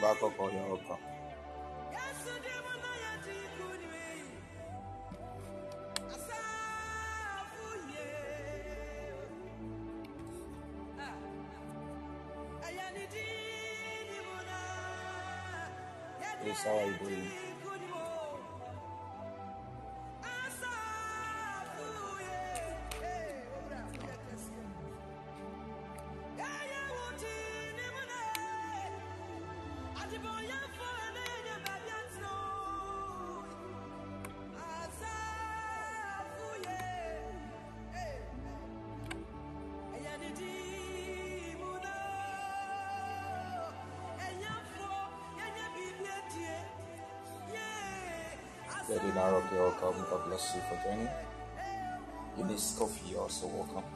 八个保险我 you for joining. Eunice Coffee, also welcome.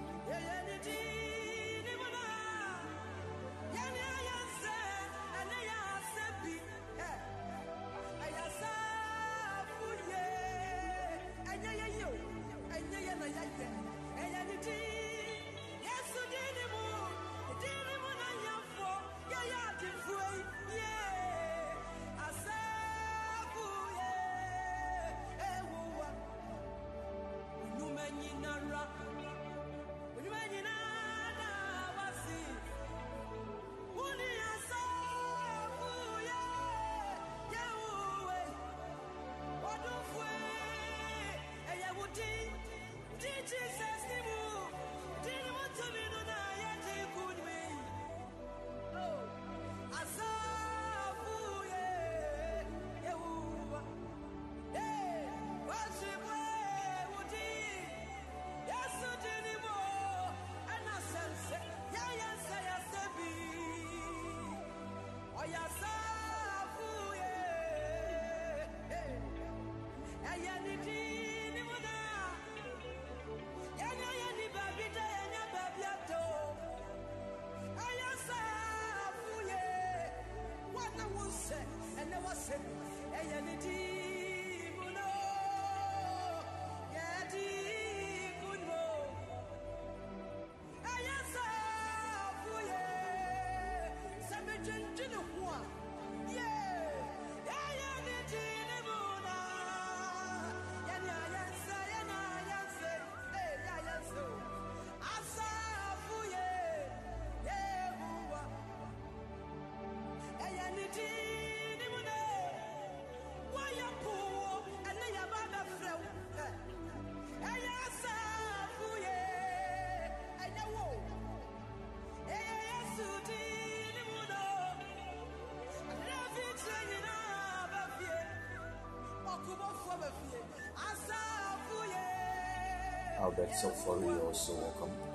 Albert Sofori, also welcome.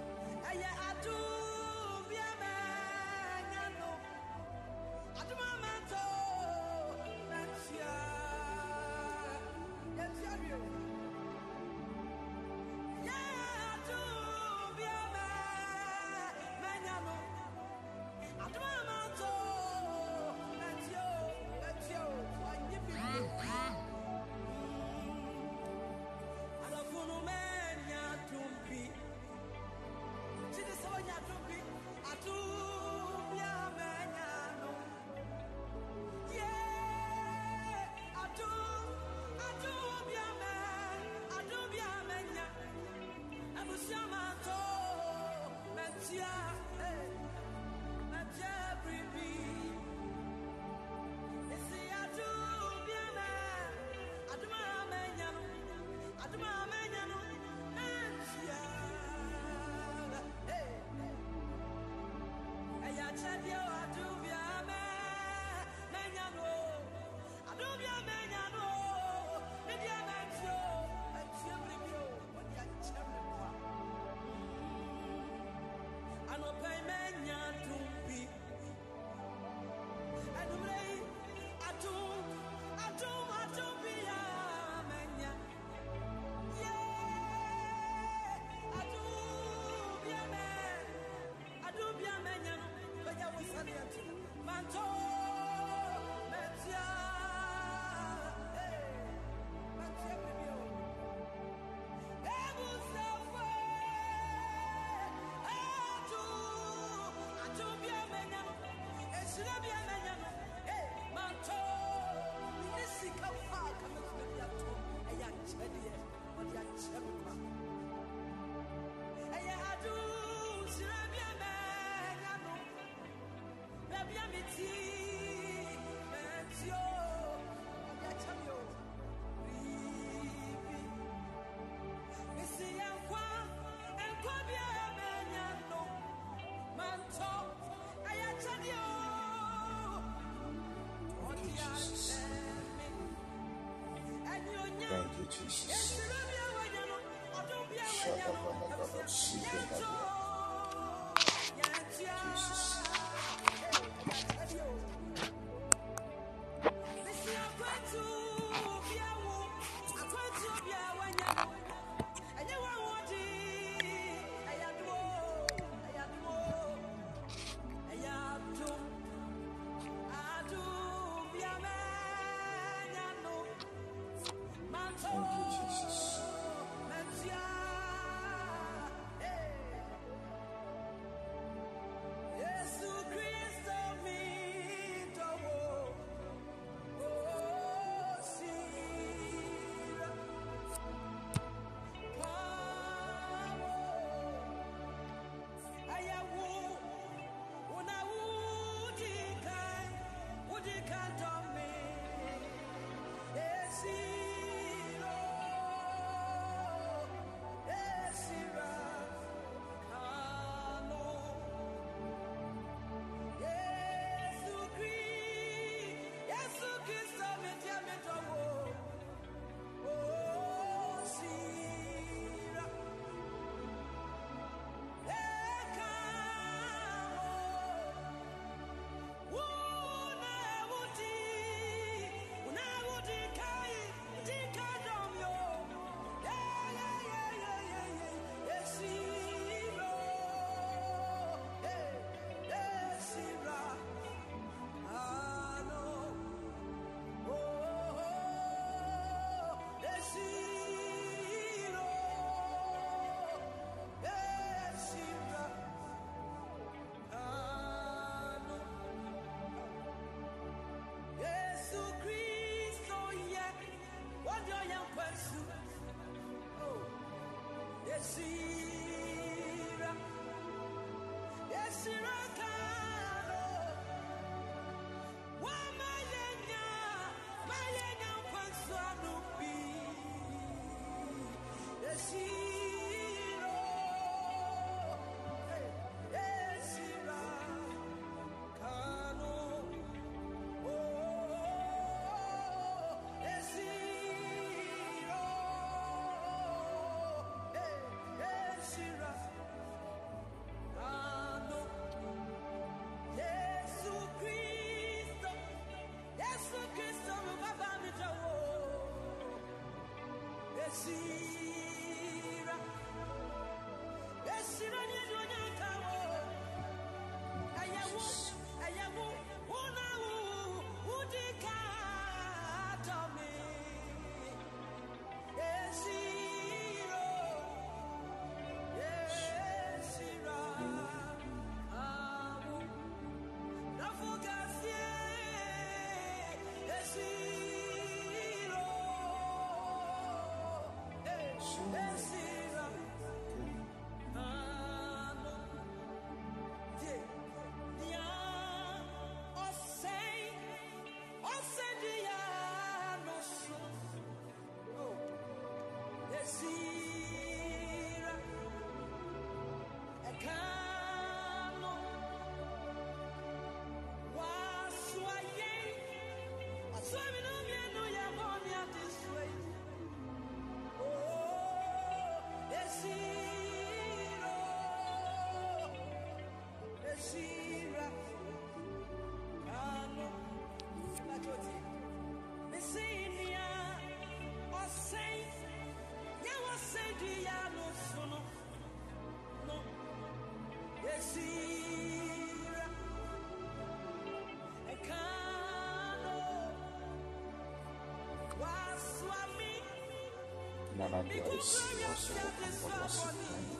touch of your Ti Jesus. see. Là cái cuộc đời.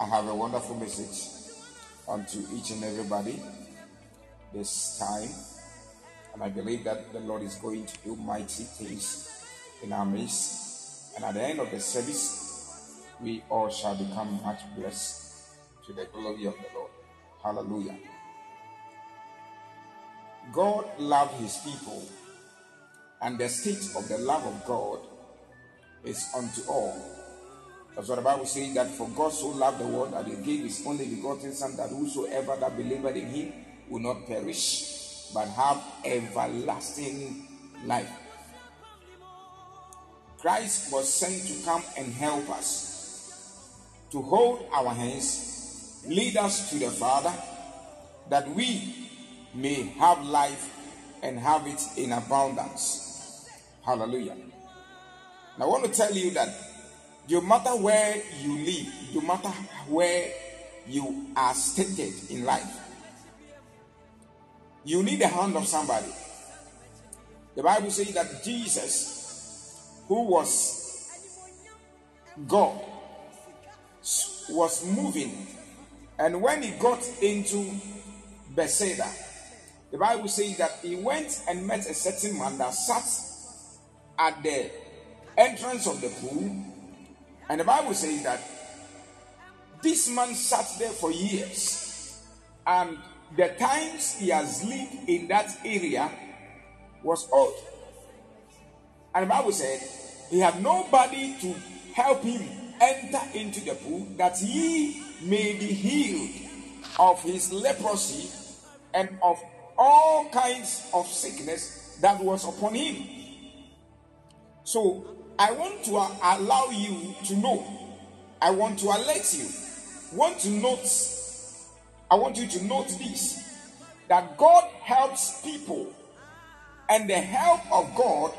I have a wonderful message unto each and everybody this time. And I believe that the Lord is going to do mighty things in our midst. And at the end of the service, we all shall become much blessed to the glory of the Lord. Hallelujah. God loved his people, and the state of the love of God is unto all. That's what the Bible says that for God so loved the world that he gave his only begotten Son, that whosoever that believeth in him will not perish, but have everlasting life. Christ was sent to come and help us, to hold our hands, lead us to the Father, that we may have life and have it in abundance. Hallelujah. Now, I want to tell you that no matter where you live, no matter where you are stated in life, you need the hand of somebody. The Bible says that Jesus, who was God, was moving, and when he got into Bethsaida, the Bible says that he went and met a certain man that sat at the entrance of the pool, and the Bible says that this man sat there for years, and the times he has lived in that area was old. And the Bible said he had nobody to help him enter into the pool that he may be healed of his leprosy and of all kinds of sickness that was upon him. So I want to allow you to know, I want to alert you, want to note, I want you to note this that God helps people, and the help of God,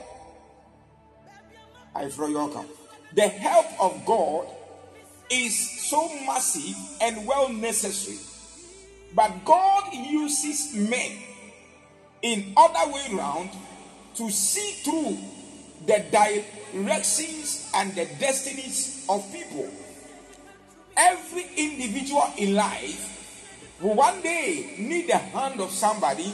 I throw you welcome. The help of God is so massive and well necessary, but God uses men in other way round to see through the directions and the destinies of people. Every individual in life will one day need the hand of somebody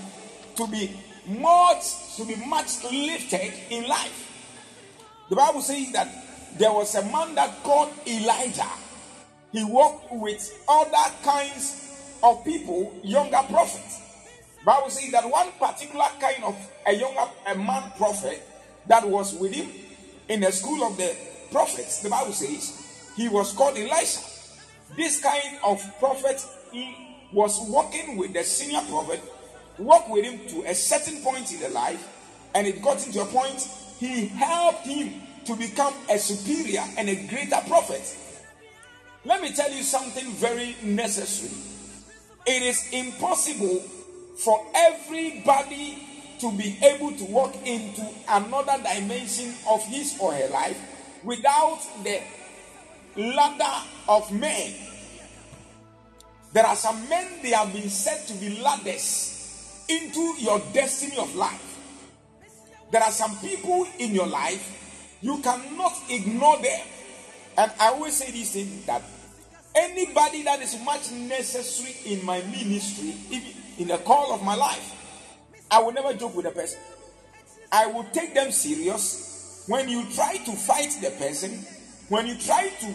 to be much to be much lifted in life. The Bible says that there was a man that called Elijah. He worked with other kinds of people, younger prophets. Bible says that one particular kind of a younger a man prophet that was with him in the school of the prophets, the Bible says he was called Elisha. This kind of prophet he was working with the senior prophet, worked with him to a certain point in the life, and it got into a point he helped him to become a superior and a greater prophet. Let me tell you something very necessary. It is impossible for everybody to be able to walk into another dimension of his or her life without the ladder of men. There are some men, they have been said to be ladders into your destiny of life. There are some people in your life, you cannot ignore them. And I always say this thing that anybody that is much necessary in my ministry, in the call of my life, I will never joke with a person. I will take them serious. When you try to fight the person, when you try to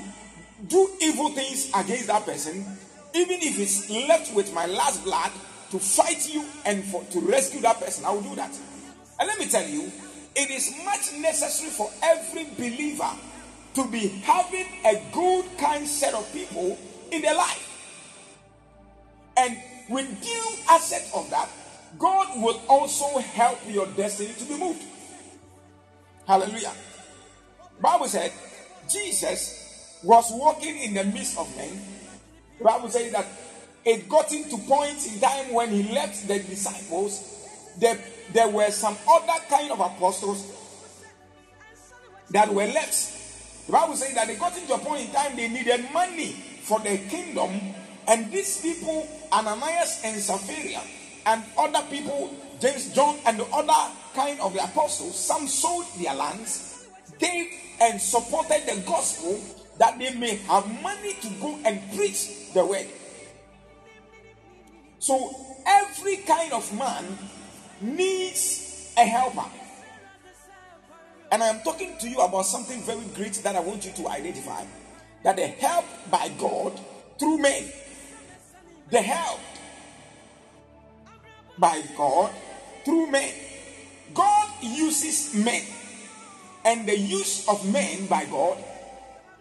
do evil things against that person, even if it's left with my last blood to fight you and for, to rescue that person, I will do that. And let me tell you, it is much necessary for every believer to be having a good, kind set of people in their life. And with due asset of that, God will also help your destiny to be moved. Hallelujah. Bible said Jesus was walking in the midst of men. Bible says that it got into points in time when he left the disciples. There, there were some other kind of apostles that were left. The Bible says that they got into a point in time they needed money for the kingdom, and these people, Ananias and Sapphira, and other people, James, John, and the other kind of the apostles, some sold their lands, gave and supported the gospel that they may have money to go and preach the word. So every kind of man needs a helper. And I am talking to you about something very great that I want you to identify that the help by God through men, the help by God through men. God uses men, and the use of men by God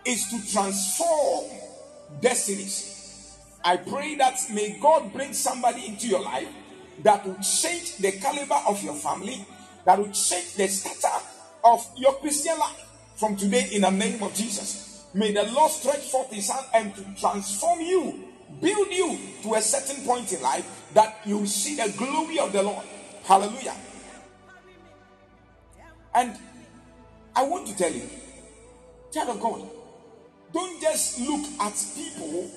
is to transform destinies. I pray that may God bring somebody into your life that will change the caliber of your family, that will change the stature of your Christian life from today in the name of Jesus. May the Lord stretch forth his hand and to transform you, build you to a certain point in life that you see the glory of the Lord. Hallelujah. And I want to tell you, child of God, don't just look at people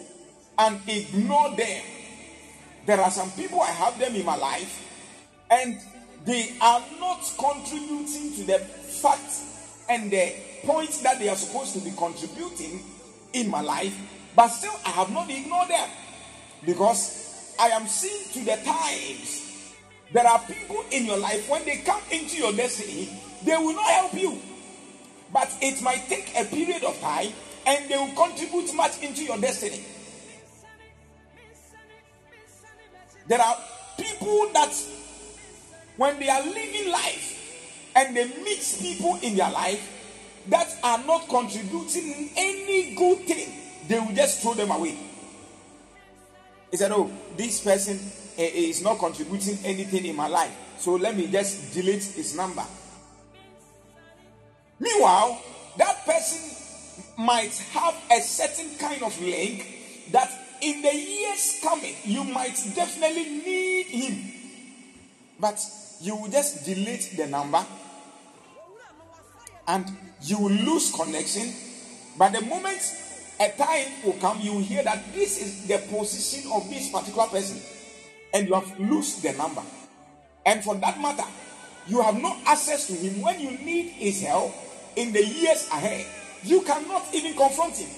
and ignore them. There are some people I have them in my life, and they are not contributing to the fact and the point that they are supposed to be contributing in my life, but still I have not ignored them because I am seeing to the times. There are people in your life when they come into your destiny, they will not help you, but it might take a period of time and they will contribute much into your destiny. There are people that when they are living life and they meet people in their life that are not contributing any good thing, they will just throw them away. He said, Oh, this person eh, is not contributing anything in my life, so let me just delete his number. Meanwhile, that person might have a certain kind of link that in the years coming you might definitely need him. But you will just delete the number and you will lose connection. But the moment a time will come, you will hear that this is the position of this particular person, and you have lost the number. And for that matter, you have no access to him when you need his help in the years ahead. You cannot even confront him.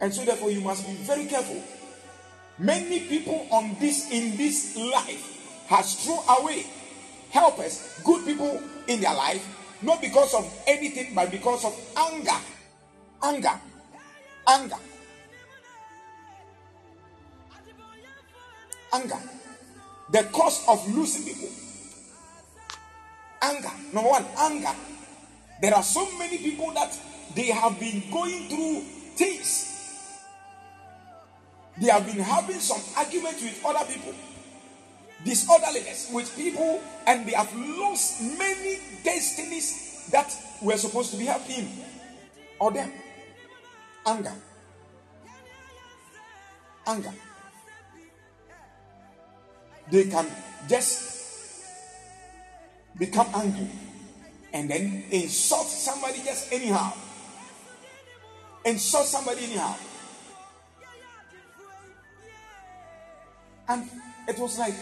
And so therefore you must be very careful. Many people on this in this life has thrown away helpers, good people in their life, not because of anything, but because of anger. Anger. Anger. Anger. The cause of losing people. Anger. Number one, anger. There are so many people that they have been going through things. They have been having some argument with other people, disorderliness with people, and they have lost many destinies that were supposed to be helping or them. Anger. Anger. They can just become angry and then insult somebody just anyhow. Insult somebody anyhow. And it was like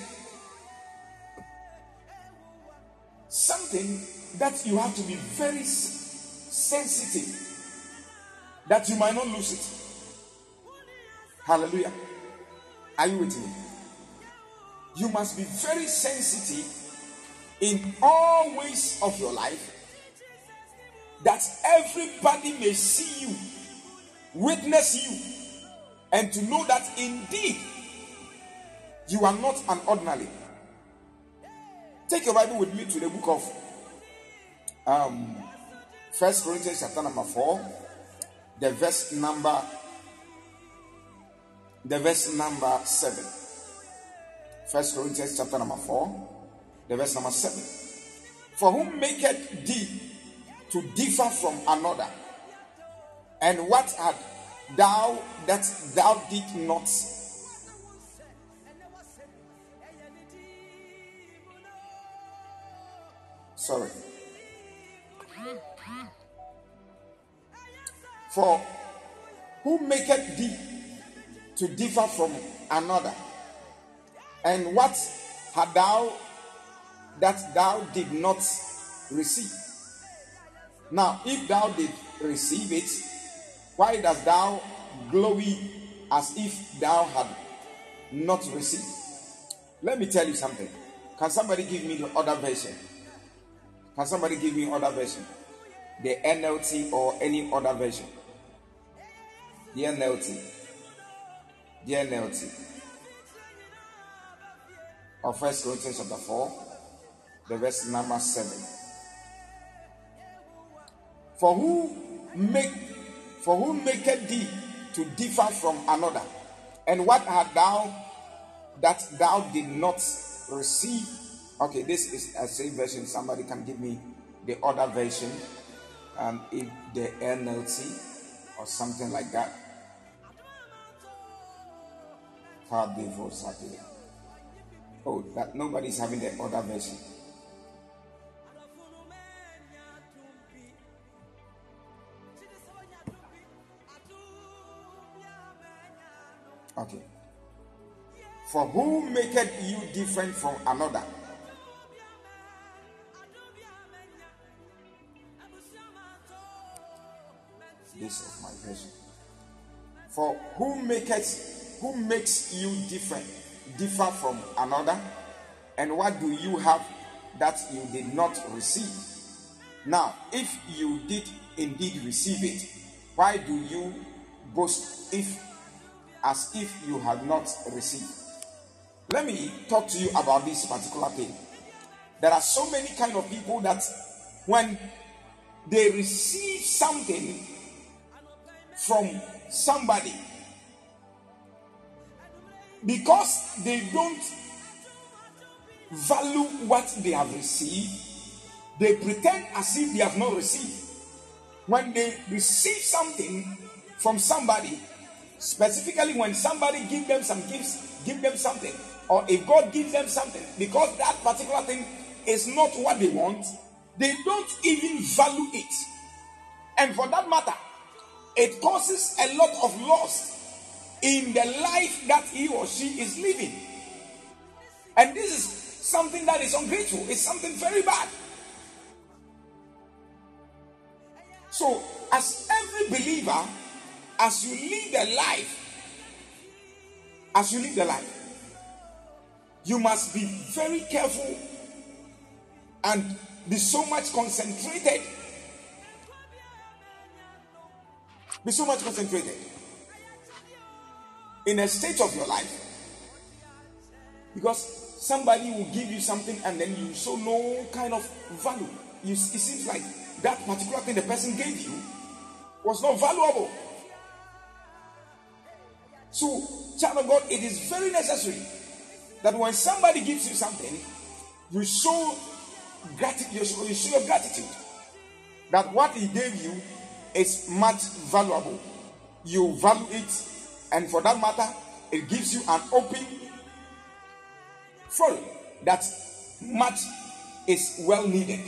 something that you have to be very sensitive that you might not lose it. Hallelujah. Are you with me? You must be very sensitive in all ways of your life that everybody may see you, witness you, and to know that indeed you are not an ordinary. Take your Bible with me to the book of um, First Corinthians chapter number four, the verse number, the verse number seven. First Corinthians chapter number four, the verse number seven. For whom maketh thee to differ from another? And what art thou that thou did not? Sorry. For who maketh thee to differ from another? And what had thou that thou did not receive? Now, if thou did receive it, why dost thou glory as if thou had not received? Let me tell you something. Can somebody give me the other version? Can somebody give me other version? The NLT or any other version? The NLT. The NLT. Of First Corinthians chapter 4, the verse number 7. For who make for who maketh thee to differ from another? And what art thou that thou did not receive? Okay, this is a same version. Somebody can give me the other version, um, if the NLT or something like that. Oh, that nobody's having the other version. Okay. For who maketh you different from another? This of my version. For who maketh who makes you different, differ from another? And what do you have that you did not receive? Now, if you did indeed receive it, why do you boast if as if you had not received. Let me talk to you about this particular thing. There are so many kind of people that when they receive something from somebody because they don't value what they have received they pretend as if they have not received when they receive something from somebody Specifically, when somebody give them some gifts, give them something, or if God gives them something, because that particular thing is not what they want, they don't even value it. And for that matter, it causes a lot of loss in the life that he or she is living. And this is something that is ungrateful, it's something very bad. So, as every believer, as you live the life, as you live the life, you must be very careful and be so much concentrated. Be so much concentrated in a state of your life. Because somebody will give you something and then you show no kind of value. You, it seems like that particular thing the person gave you was not valuable. So, child of God, it is very necessary that when somebody gives you something, you show gratitude, you show, you show your gratitude that what he gave you is much valuable. You value it, and for that matter, it gives you an open forum that much is well needed.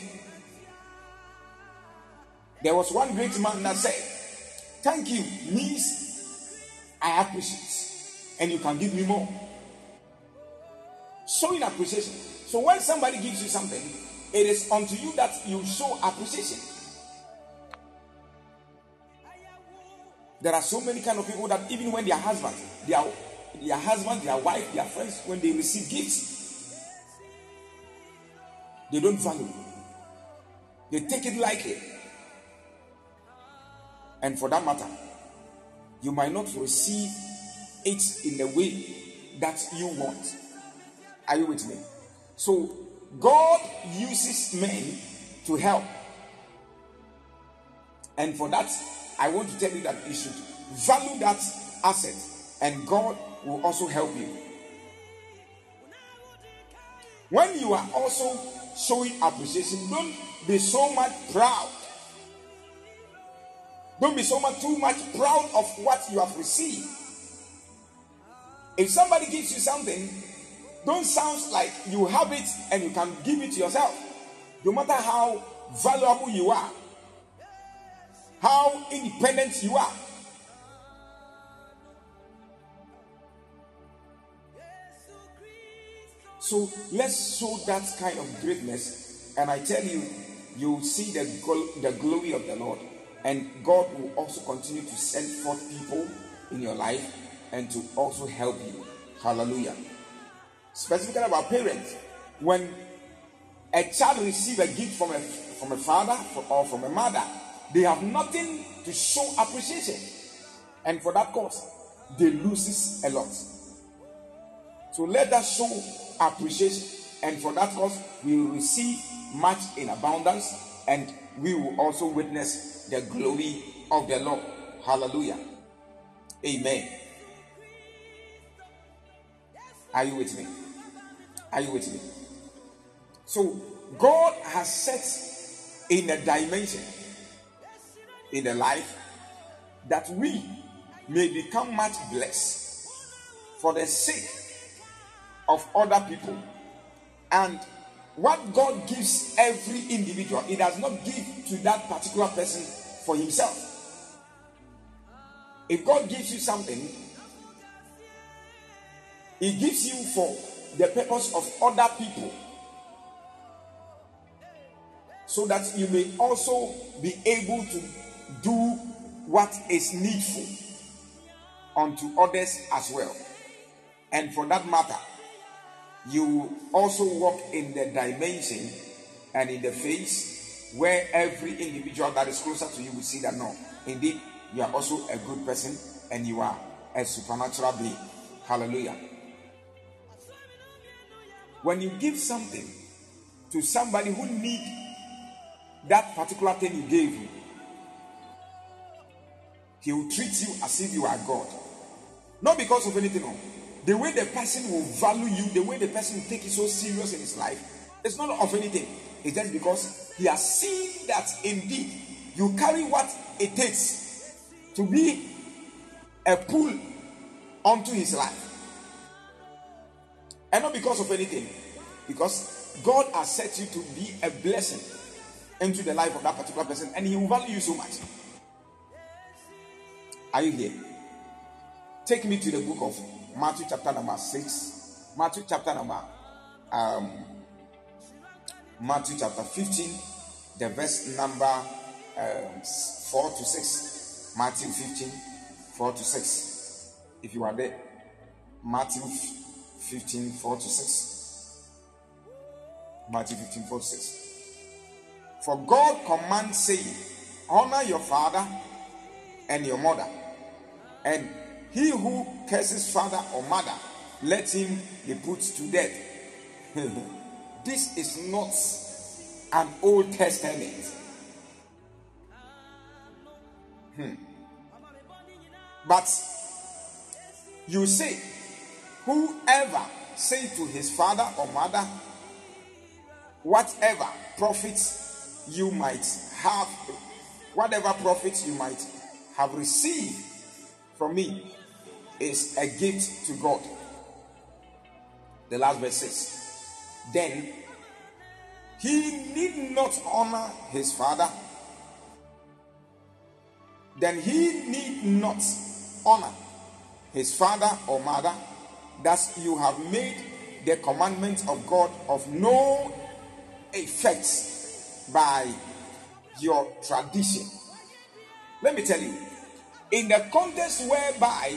There was one great man that said, Thank you means I appreciate, and you can give me more. Showing appreciation. So when somebody gives you something, it is unto you that you show appreciation. There are so many kind of people that even when their husband, their their husband, their wife, their friends, when they receive gifts, they don't value. They take it lightly. And for that matter, you might not receive it in the way that you want. Are you with me? So, God uses men to help. And for that, I want to tell you that you should value that asset, and God will also help you. When you are also showing appreciation, don't be so much proud. Don't be so much too much proud of what you have received. If somebody gives you something, don't sound like you have it and you can give it to yourself. No matter how valuable you are, how independent you are. So let's show that kind of greatness, and I tell you, you will see the, gl- the glory of the Lord, and God will also continue to send forth people in your life and to also help you. Hallelujah. Specifically about parents, when a child receives a gift from a from a father or from a mother, they have nothing to show appreciation, and for that cause, they loses a lot. So let us show appreciation, and for that cause, we will receive much in abundance, and we will also witness the glory of the Lord. Hallelujah. Amen. Are you with me? Are you with me? So, God has set in a dimension in the life that we may become much blessed for the sake of other people. And what God gives every individual, He does not give to that particular person for Himself. If God gives you something, He gives you for the purpose of other people so that you may also be able to do what is needful unto others as well. And for that matter, you also walk in the dimension and in the phase where every individual that is closer to you will see that no, indeed, you are also a good person and you are a supernatural being. Hallelujah. When you give something to somebody who need that particular thing you gave him, he will treat you as if you are God. Not because of anything. No. The way the person will value you, the way the person will take it so serious in his life, it's not of anything. It's just because he has seen that indeed you carry what it takes to be a pull onto his life. And not because of anything. Because God has set you to be a blessing into the life of that particular person, and he will value you so much. Are you here? Take me to the book of Matthew, chapter number 6. Matthew, chapter number um, Matthew, chapter 15, the verse number um, 4 to 6. Matthew 15, 4 to 6. If you are there, Matthew 15 4 to 6. Matthew 15 4 to 6. For God commands, saying, Honor your father and your mother, and he who curses father or mother, let him be put to death. this is not an Old Testament. Hmm. But you say, whoever say to his father or mother, whatever profits you might have, whatever profits you might have received from me is a gift to God. The last verse says, Then he need not honor his father, then he need not honor his father or mother, thus you have made the commandment of God of no effect by your tradition. Let me tell you, in the context whereby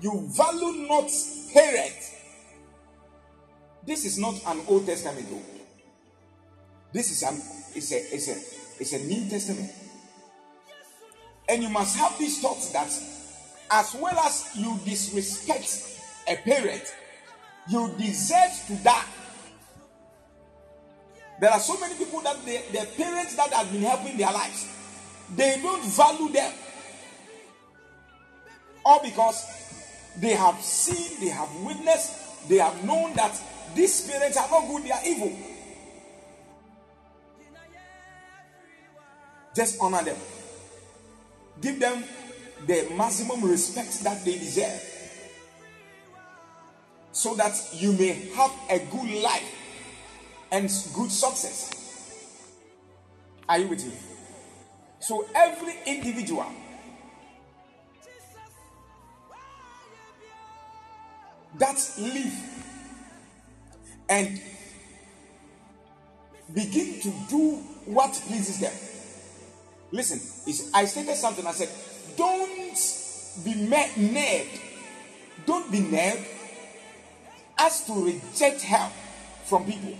you value not parents, this is not an Old Testament though. This is an it's a it's a it's a New Testament. And you must have these thoughts that as well as you disrespect a parent, you deserve to die. There are so many people that they, their parents that have been helping their lives, they don't value them. All because they have seen, they have witnessed, they have known that these spirits are not good, they are evil. Just honor them. Give them the maximum respect that they deserve. So that you may have a good life and good success. Are you with me? So every individual that live and begin to do what pleases them. Listen, I stated something. I said, don't be nerved. Don't be nerved as to reject help from people.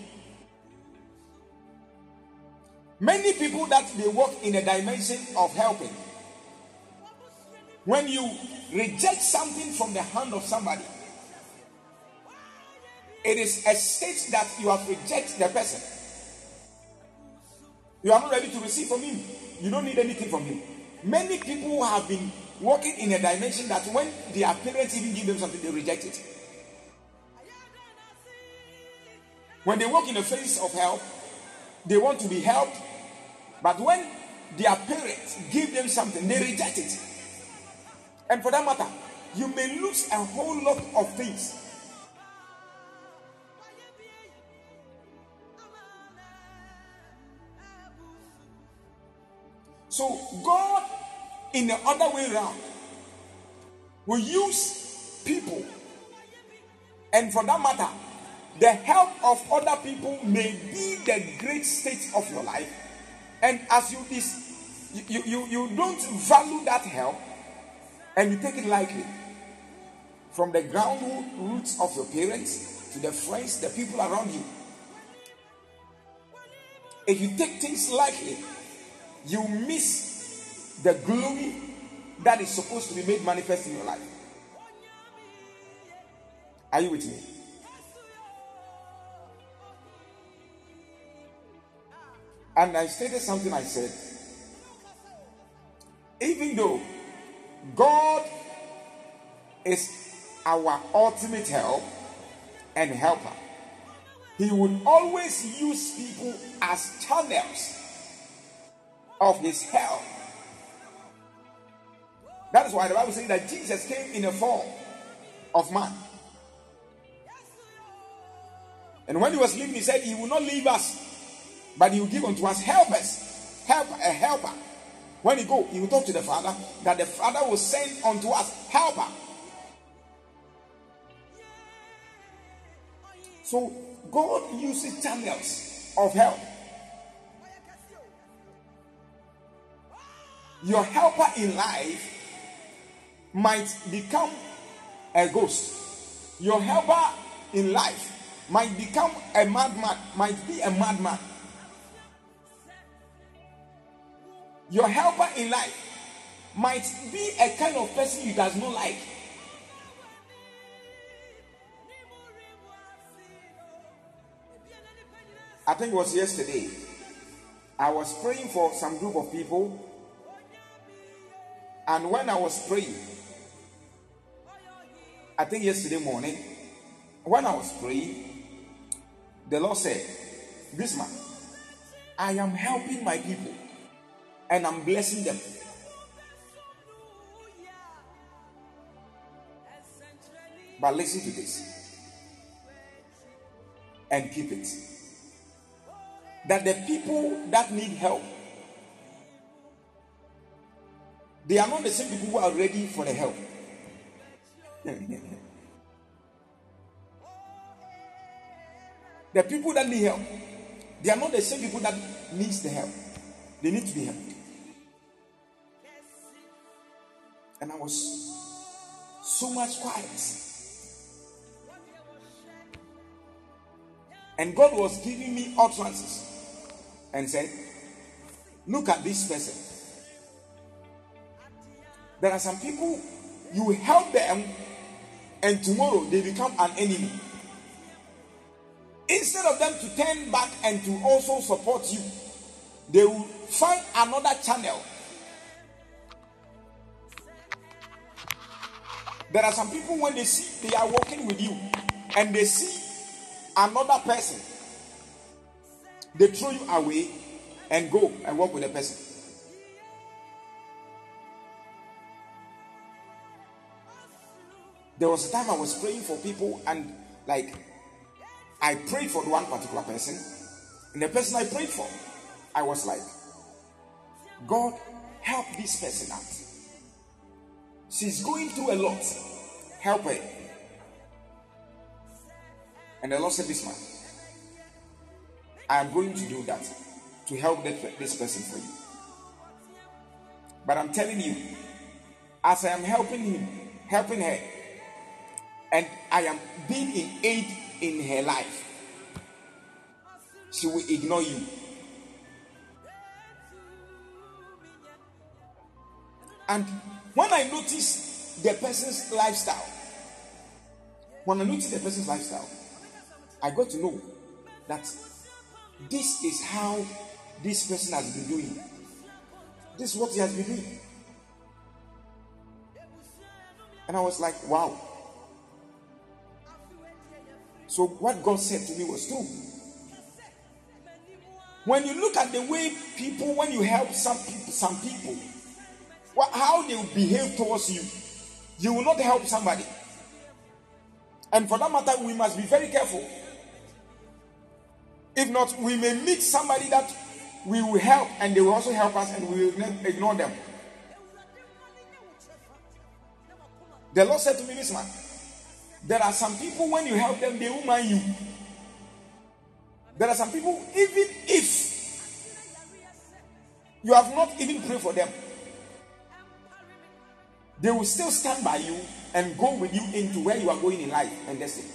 Many people that they work in a dimension of helping. When you reject something from the hand of somebody, it is a state that you have rejected the person. You are not ready to receive from him. You don't need anything from him. Many people have been working in a dimension that when their parents even give them something, they reject it. When they walk in the face of help, they want to be helped. But when their parents give them something, they reject it. And for that matter, you may lose a whole lot of things So God, in the other way around, will use people, and for that matter, the help of other people may be the great state of your life. And as you this, you, you, you don't value that help and you take it lightly. From the ground roots of your parents to the friends, the people around you. If you take things lightly, you miss the glory that is supposed to be made manifest in your life. Are you with me? And I stated something I said. Even though God is our ultimate help and helper, He would always use people as channels of his help. That is why the Bible says that Jesus came in the form of man. And when he was leaving, he said, He will not leave us, but he will give unto us helpers, help a helper. When he go, he will talk to the Father, that the Father will send unto us helper. So God uses channels of help. Your helper in life might become a ghost. Your helper in life might become a madman, might be a madman. Your helper in life might be a kind of person you does not like. I think it was yesterday. I was praying for some group of people, and when I was praying, I think yesterday morning, when I was praying, the Lord said, This man, I am helping my people and I'm blessing them. But listen to this and keep it. That the people that need help, they are not the same people who are ready for the help. the people that need help, they are not the same people that needs the help. They need to be helped. And I was so much quiet. And God was giving me utterances and said, Look at this person. There are some people you help them, and tomorrow they become an enemy. Instead of them to turn back and to also support you, they will find another channel. There are some people when they see they are working with you and they see another person, they throw you away and go and work with the person. There was a time I was praying for people, and like I prayed for one particular person, and the person I prayed for, I was like, God, help this person out. She's going through a lot. Help her. And the Lord said, This man, I am going to do that to help this person for you. But I'm telling you, as I am helping him, helping her, and I am being in aid in her life, she will ignore you. And when I notice the person's lifestyle, when I notice the person's lifestyle, I got to know that this is how this person has been doing. This is what he has been doing. And I was like, wow. So what God said to me was true. When you look at the way people, when you help some people, some people, what, how they will behave towards you, you will not help somebody. And for that matter, we must be very careful. If not, we may meet somebody that we will help and they will also help us and we will ignore them. The Lord said to me this man, there are some people when you help them, they will mind you. There are some people, even if you have not even prayed for them, they will still stand by you and go with you into where you are going in life and destiny.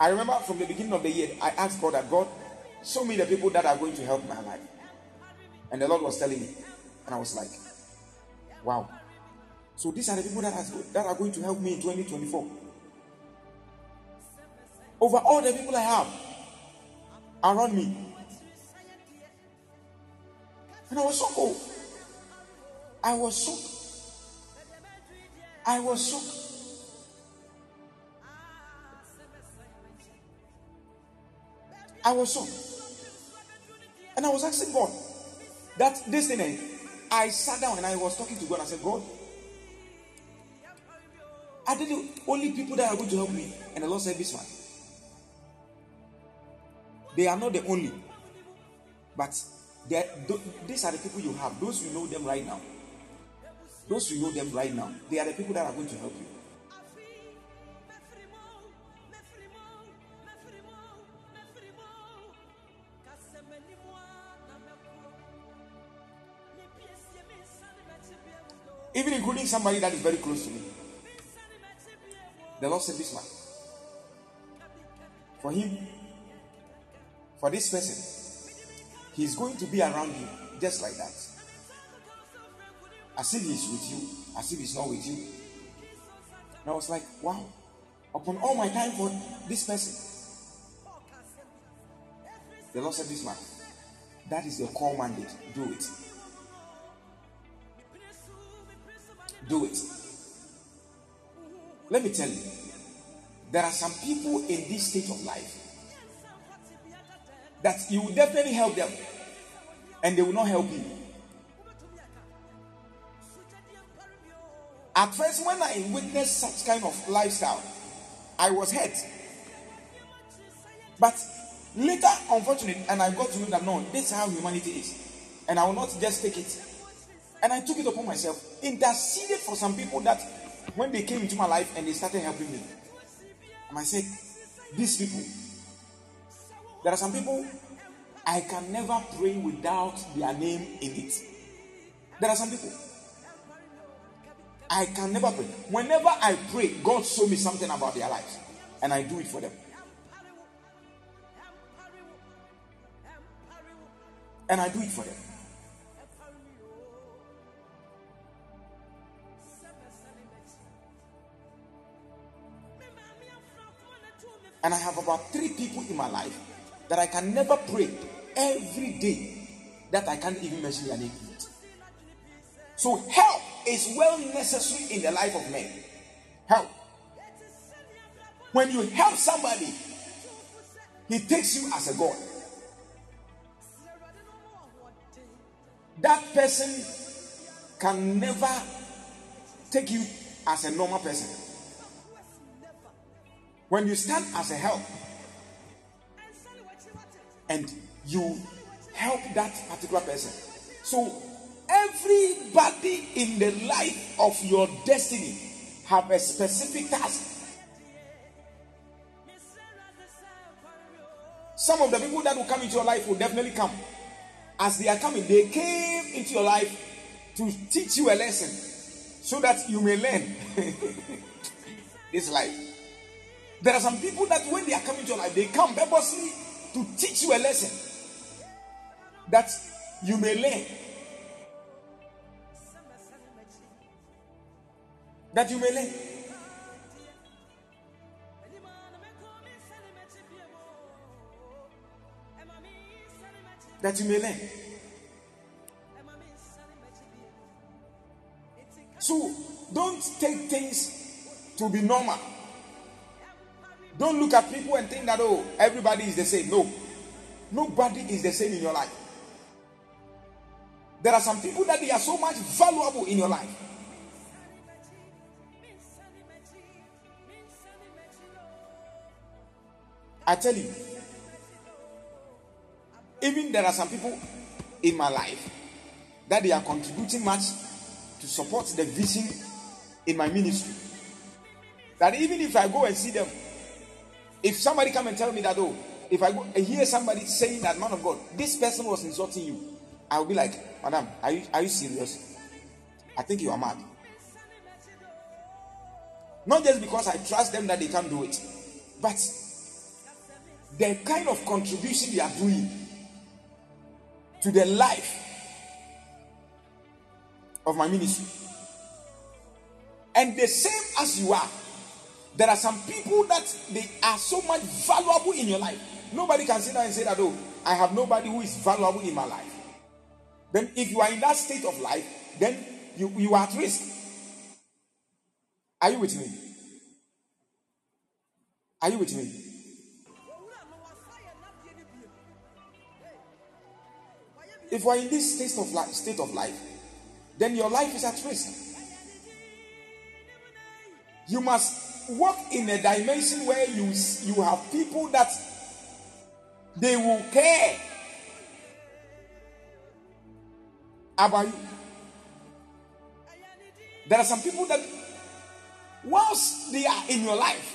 I remember from the beginning of the year, I asked God that God, show me the people that are going to help my life. And the Lord was telling me, and I was like, wow. So these are the people that are, that are going to help me in 2024. Over all the people I have around me. And I was so. I was shocked. I was shocked. I was shocked. And I was asking God that this thing, eh, I sat down and I was talking to God. I said, God, are they the only people that are going to help me? And the Lord said, This one. They are not the only, but these are the people you have. Those you know them right now. Those you know them right now. They are the people that are going to help you. even including somebody that is very close to me. The Lord said this man. For him, for this person, he's going to be around you just like that. As if he's with you, as if he's not with you. And I was like, wow, upon all my time for this person. The Lord said this man. That is your call mandate. Do it. Do it. Let me tell you, there are some people in this state of life that you will definitely help them and they will not help you. At first, when I witnessed such kind of lifestyle, I was hurt. But later, unfortunately, and I got to know that no, this is how humanity is. And I will not just take it. And I took it upon myself, interceded for some people that when they came into my life and they started helping me. And I said, These people, there are some people I can never pray without their name in it. There are some people I can never pray. Whenever I pray, God show me something about their lives, and I do it for them. And I do it for them. And I have about three people in my life that I can never pray every day that I can't even mention their name. So help is well necessary in the life of men. Help. When you help somebody, he takes you as a God. That person can never take you as a normal person. When you stand as a help and you help that particular person, so everybody in the life of your destiny have a specific task. Some of the people that will come into your life will definitely come. As they are coming, they came into your life to teach you a lesson so that you may learn this life. There are some people that when they are coming to your life, they come purposely to teach you a lesson that you may learn. That you may learn. That you may learn. So don't take things to be normal. Don't look at people and think that, oh, everybody is the same. No. Nobody is the same in your life. There are some people that they are so much valuable in your life. I tell you, even there are some people in my life that they are contributing much to support the vision in my ministry. That even if I go and see them, if somebody come and tell me that, oh, if I go and hear somebody saying that, man of God, this person was insulting you, I will be like, Madam, are you, are you serious? I think you are mad. Not just because I trust them that they can do it, but the kind of contribution they are doing to the life of my ministry. And the same as you are, there are some people that they are so much valuable in your life. Nobody can sit down and say that, oh, I have nobody who is valuable in my life. Then, if you are in that state of life, then you, you are at risk. Are you with me? Are you with me? If you are in this state of life, state of life, then your life is at risk. You must walk in a dimension where you you have people that they will care about you. There are some people that once they are in your life,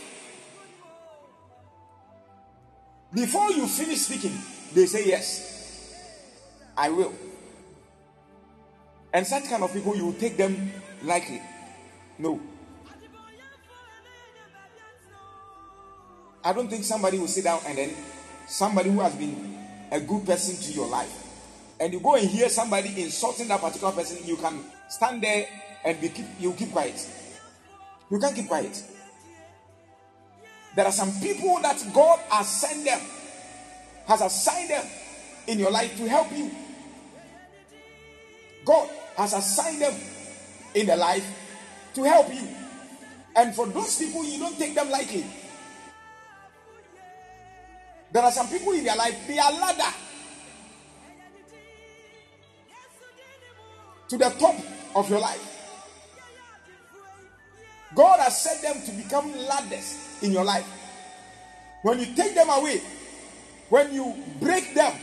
before you finish speaking, they say yes, I will. And such kind of people, you take them lightly. No. I don't think somebody will sit down and then somebody who has been a good person to your life and you go and hear somebody insulting that particular person, you can stand there and be keep, you keep quiet. You can't keep quiet. There are some people that God has sent them, has assigned them in your life to help you. God has assigned them in the life to help you. And for those people, you don't take them lightly. There are some people in their life, they are ladder to the top of your life. God has set them to become ladders in your life. When you take them away, when you break them,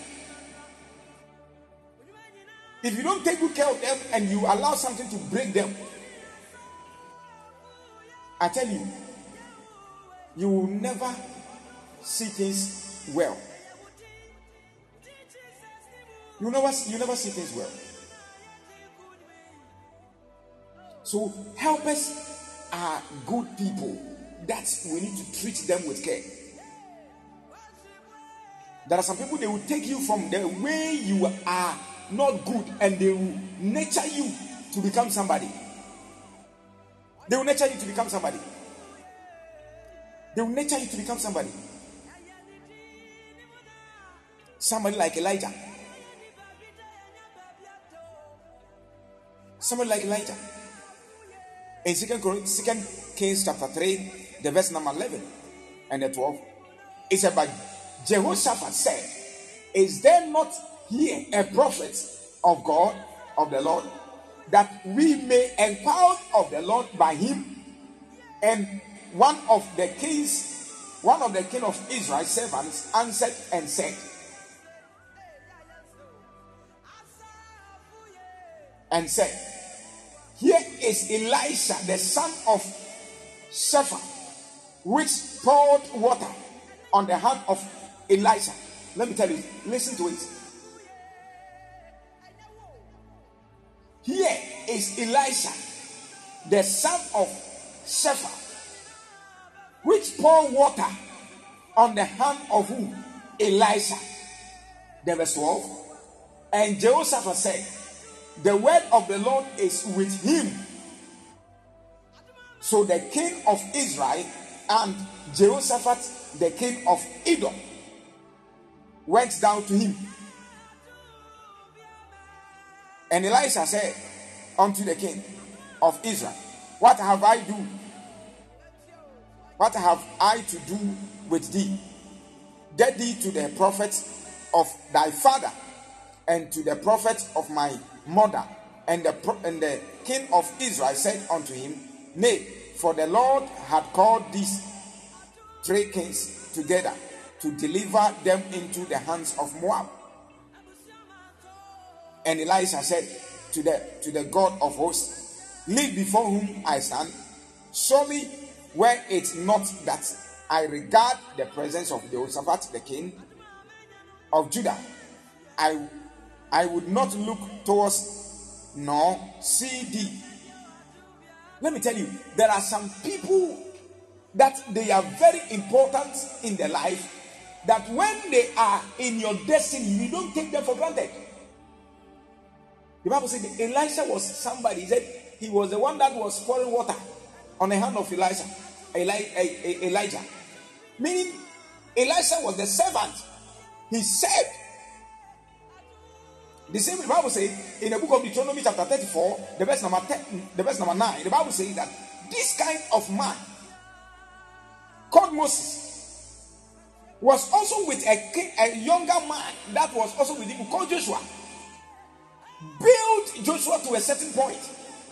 if you don't take good care of them and you allow something to break them, I tell you, you will never see things well. You never, you never see things well. So helpers are good people that we need to treat them with care. There are some people they will take you from the way you are not good and they will nurture you to become somebody. They will nurture you to become somebody. They will nurture you to become somebody. Somebody like Elijah. Somebody like Elijah. In Second, Second Kings chapter 3, the verse number 11 and the 12, it said, But Jehoshaphat said, Is there not here a prophet of God, of the Lord, that we may inquire of the Lord by him? And one of the kings, one of the king of Israel's servants answered and said, and said, Here is Elisha, the son of Shaphat, which poured water on the hand of Elisha. Let me tell you, listen to it. Here is Elisha, the son of Shaphat, which poured water on the hand of who? Elisha. The verse 12. And Jehoshaphat said, The word of the Lord is with him. So the king of Israel and Jehoshaphat, the king of Edom, went down to him. And Elisha said unto the king of Israel, What have I do? What have I to do with thee? Get thee to the prophet of thy father and to the prophet of my mother. And the, and the king of Israel said unto him, Nay, for the Lord had called these three kings together to deliver them into the hands of Moab. And Elisha said to the to the God of hosts, Live before whom I stand. Surely were it not that I regard the presence of Jehoshaphat the king of Judah, I I would not look towards nor see thee. Let me tell you, there are some people that they are very important in their life. That when they are in your destiny, you don't take them for granted. The Bible said Elisha was somebody. He said he was the one that was pouring water on the hand of Elisha, Eli, Elijah. Meaning, Elisha was the servant. He said, the same the Bible says in the book of Deuteronomy, chapter 34, the verse number 10, the verse number 9, the Bible says that this kind of man called Moses was also with a, king, a younger man that was also with him called Joshua. Built Joshua to a certain point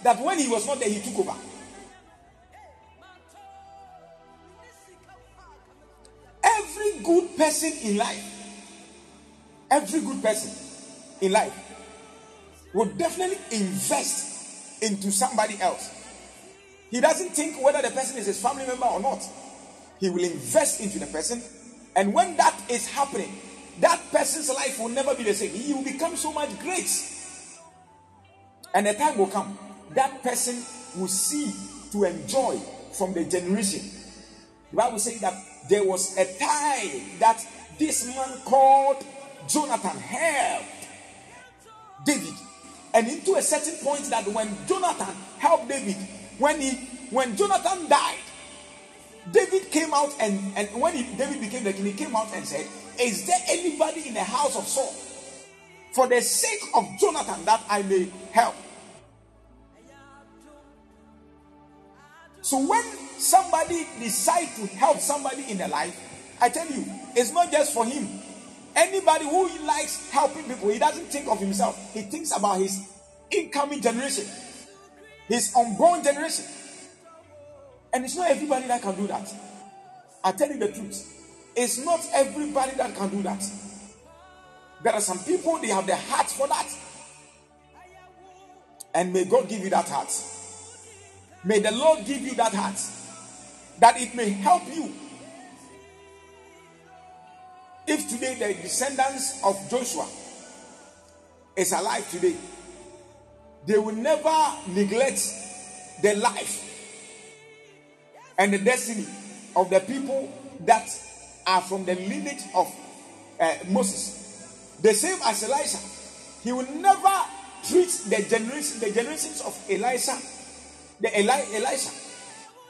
that when he was not there, he took over. Every good person in life, every good person in life would definitely invest into somebody else. He doesn't think whether the person is his family member or not. He will invest into the person, and when that is happening, that person's life will never be the same. He will become so much great. And the time will come, that person will see to enjoy from the generation. The Bible says that there was a time that this man called Jonathan helped David. And into a certain point that when Jonathan helped David, when he when Jonathan died, David came out and, and when he, David became the king, he came out and said, Is there anybody in the house of Saul for the sake of Jonathan that I may help? So when somebody decides to help somebody in their life, I tell you, it's not just for him. Anybody who likes helping people, he doesn't think of himself. He thinks about his incoming generation, his unborn generation. And it's not everybody that can do that. I tell you the truth. It's not everybody that can do that. There are some people, they have the heart for that. And may God give you that heart. May the Lord give you that heart. That it may help you. If today the descendants of Joshua is alive today, they will never neglect the life and the destiny of the people that are from the lineage of uh, Moses. The same as Elisha. He will never treat the generation, the generations of Elisha, the Eli, Elisha,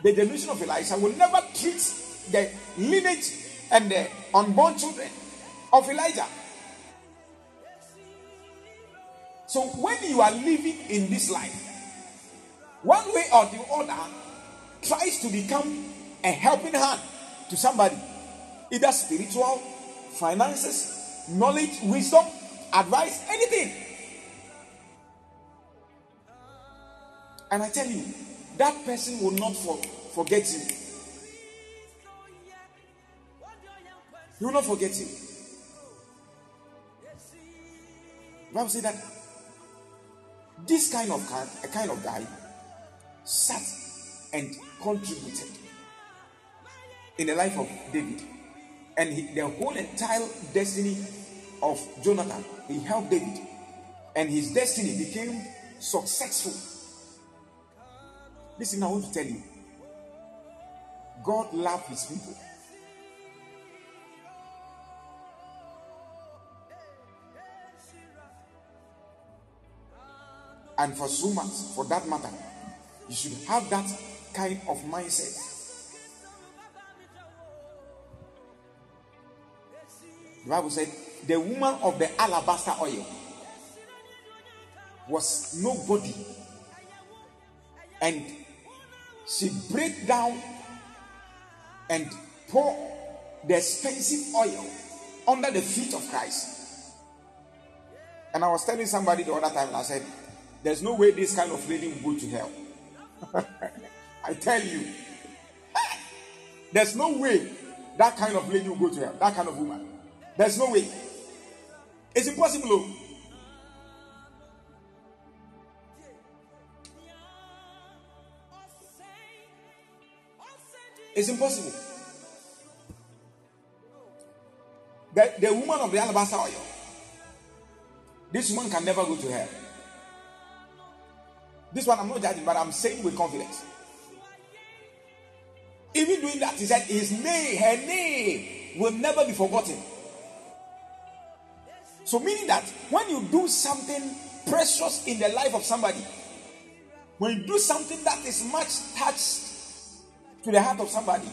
the generation of Elisha will never treat the lineage and the unborn children of Elijah. So when you are living in this life, one way or the other, tries to become a helping hand to somebody, either spiritual, finances, knowledge, wisdom, advice, anything. And I tell you, that person will not forget you. He will not forget you. The Bible says that this kind of guy, a kind of guy, sat and contributed in the life of David. And he, the whole entire destiny of Jonathan, he helped David. And his destiny became successful. Listen, I want to tell you God loves his people. And for so much, for that matter, you should have that kind of mindset. The Bible said the woman of the alabaster oil was nobody, and she break down and pour the expensive oil under the feet of Christ. And I was telling somebody the other time, I said, There's no way this kind of lady will go to hell. I tell you, there's no way that kind of lady will go to hell. That kind of woman. There's no way. It's impossible. oh. It's impossible. The, the woman of the alabaster oil. This woman can never go to hell. This one I'm not judging, but I'm saying with confidence. Even doing that, he said his name, her name will never be forgotten. So, meaning that when you do something precious in the life of somebody, when you do something that is much touched to the heart of somebody,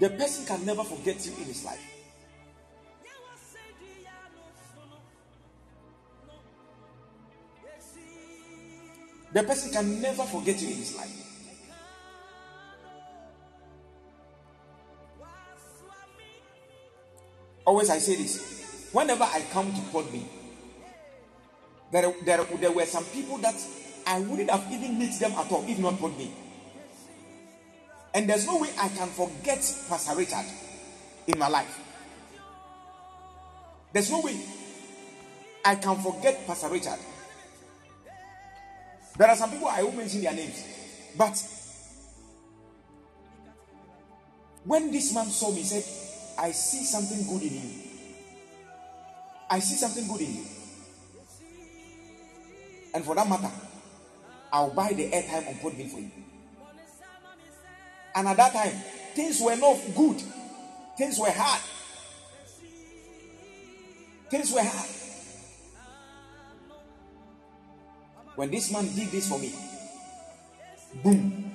the person can never forget you in his life. The person can never forget you in his life. Always I say this. Whenever I come to Podbean, there, there, there were some people that I wouldn't have even met them at all if not Podbean. And there's no way I can forget Pastor Richard in my life. There's no way I can forget Pastor Richard. There are some people I won't mention their names, but when this man saw me, he said, I see something good in you. I see something good in you. And for that matter, I'll buy the airtime on Podbean for you. And at that time, things were not good. Things were hard. Things were hard. When this man did this for me, boom.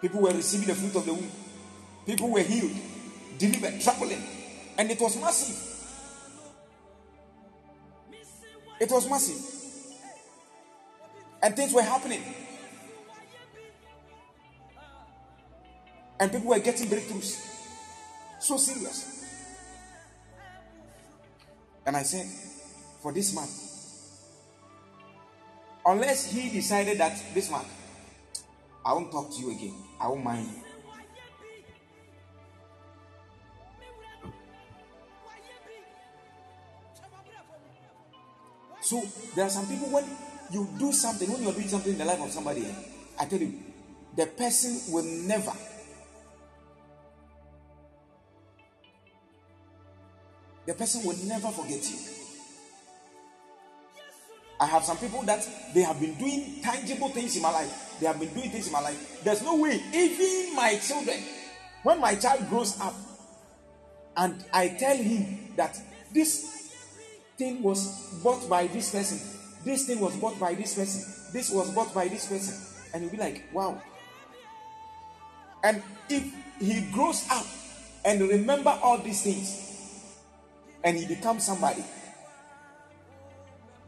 People were receiving the fruit of the womb. People were healed, delivered, traveling. And it was massive. It was massive. And things were happening. And people were getting breakthroughs. So serious. And I said, for this man, unless he decided that this man, I won't talk to you again, I won't mind you. So there are some people when you do something, when you're doing something in the life of somebody, I tell you, the person will never the person will never forget you. I have some people that they have been doing tangible things in my life. They have been doing things in my life. There's no way, even my children, when my child grows up and I tell him that this thing was bought by this person, this thing was bought by this person, this was bought by this person, and he'll be like, wow. And if he grows up and remember all these things, and he becomes somebody,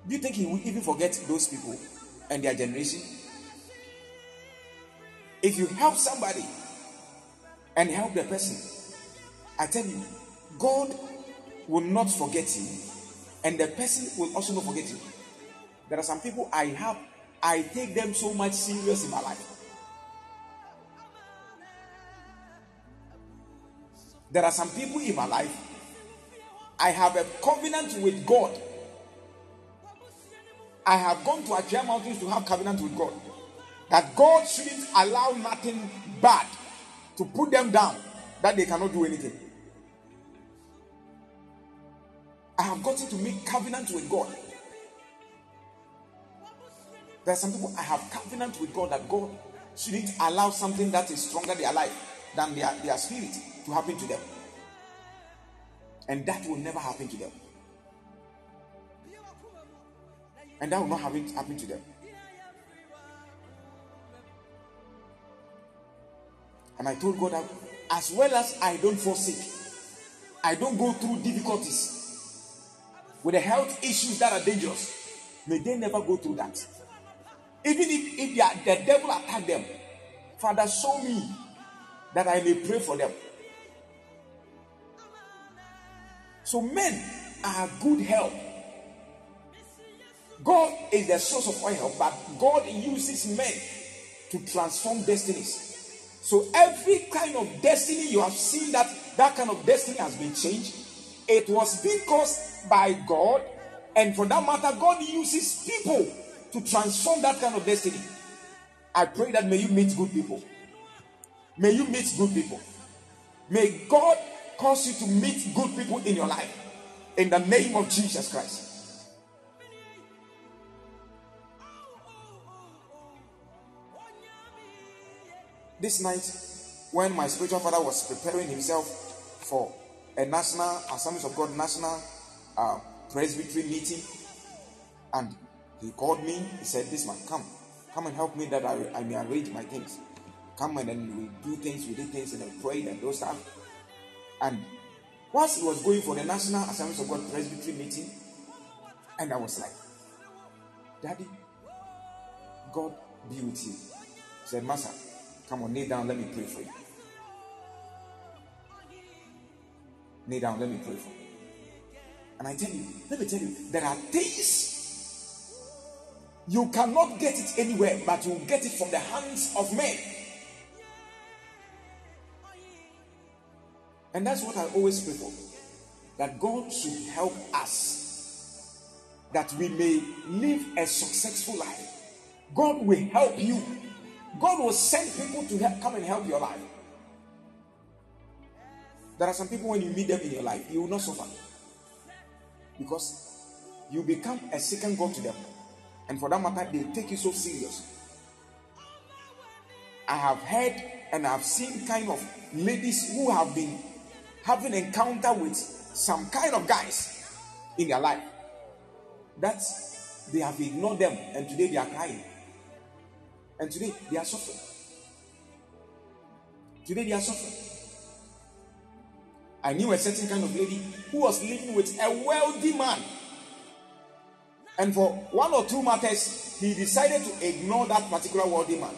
do you think he will even forget those people and their generation? If you help somebody and help the person, I tell you, God will not forget you, and the person will also not forget you. There are some people I have, I take them so much serious in my life. There are some people in my life, I have a covenant with God. I have gone to Ajah Mountains to have covenant with God. That God shouldn't allow nothing bad to put them down, that they cannot do anything. I have gotten to make covenant with God. There are some people I have covenant with God that God shouldn't allow something that is stronger than their life than their, their spirit to happen to them. And that will never happen to them. And that will not happen, happen to them. And I told God as well as I don't sick, I don't go through difficulties with the health issues that are dangerous. May they never go through that. Even if, if the devil attack them, Father, show me that I may pray for them. So men are good help. God is the source of all help, but God uses men to transform destinies. So every kind of destiny you have seen that that kind of destiny has been changed, it was because by God, and for that matter, God uses people to transform that kind of destiny. I pray that may you meet good people. May you meet good people. May God cause you to meet good people in your life. In the name of Jesus Christ. This night, when my spiritual father was preparing himself for a national Assemblies of God national uh, presbytery meeting, and he called me. He said, "This man, come, come and help me that I, I may arrange my things. Come and then we do things, we did things, and I prayed and those stuff." And once he was going for the National Assemblies of God Presbytery meeting, and I was like, Daddy, God be with you. He said, Master, come on, kneel down, let me pray for you. Kneel down, let me pray for you. And I tell you, let me tell you, there are things you cannot get it anywhere, but you get it from the hands of men. And that's what I always pray for. That God should help us. That we may live a successful life. God will help you. God will send people to help, come and help your life. There are some people when you meet them in your life, you will not suffer. Because you become a second God to them. And for that matter, they take you so serious. I have heard and I've seen kind of ladies who have been having encounter with some kind of guys in their life that they have ignored them and today they are crying. And today they are suffering. Today they are suffering. I knew a certain kind of lady who was living with a wealthy man. And for one or two matters, he decided to ignore that particular wealthy man.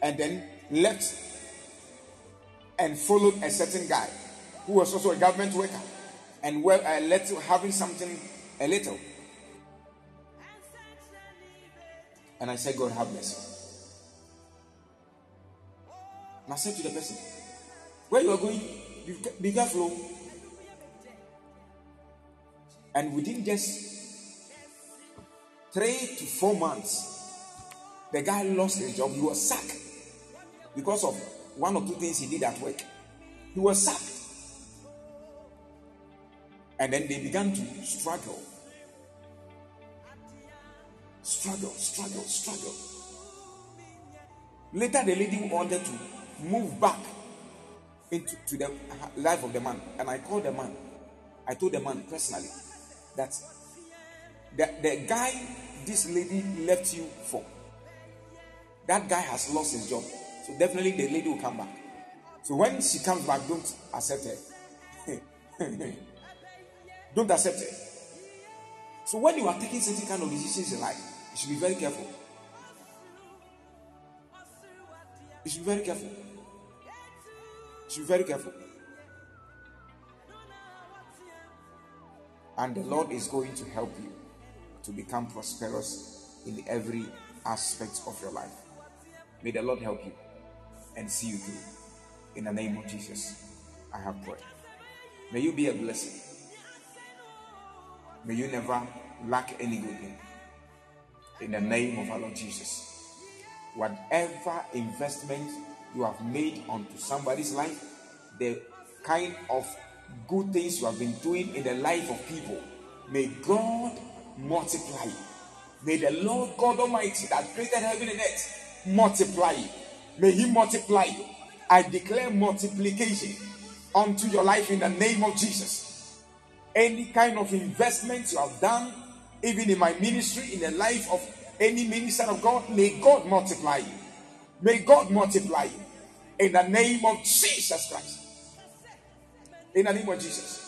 And then left and followed a certain guy who was also a government worker and well, uh, let having something a little. And I said, God have mercy. And I said to the person, Where you are going, be careful. And within just three to four months, the guy lost his job. He was sacked because of one or two things he did at work. He was sacked. And then they began to struggle. Struggle, struggle, struggle. Later, the lady wanted to move back into to the life of the man. And I called the man. I told the man personally that the, the guy this lady left you for, that guy has lost his job. So definitely the lady will come back. So when she comes back, don't accept her. don't accept her. So when you are taking certain kind of decisions in life, you should be very careful. You should be very careful. You should be very careful. And the Lord is going to help you to become prosperous in every aspect of your life. May the Lord help you and see you through. In the name of Jesus, I have prayed. May you be a blessing. May you never lack any good thing. In the name of our Lord Jesus. Whatever investment you have made onto somebody's life, the kind of good things you have been doing in the life of people, may God multiply. May the Lord God Almighty that created heaven and earth multiply. May He multiply. I declare multiplication unto your life in the name of Jesus. Any kind of investment you have done, even in my ministry, in the life of any minister of God, may God multiply you. May God multiply you in the name of Jesus Christ. In the name of Jesus.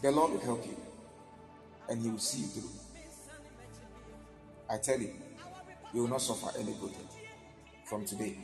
The Lord will help you and He will see you through. I tell you, you will not suffer any good from today.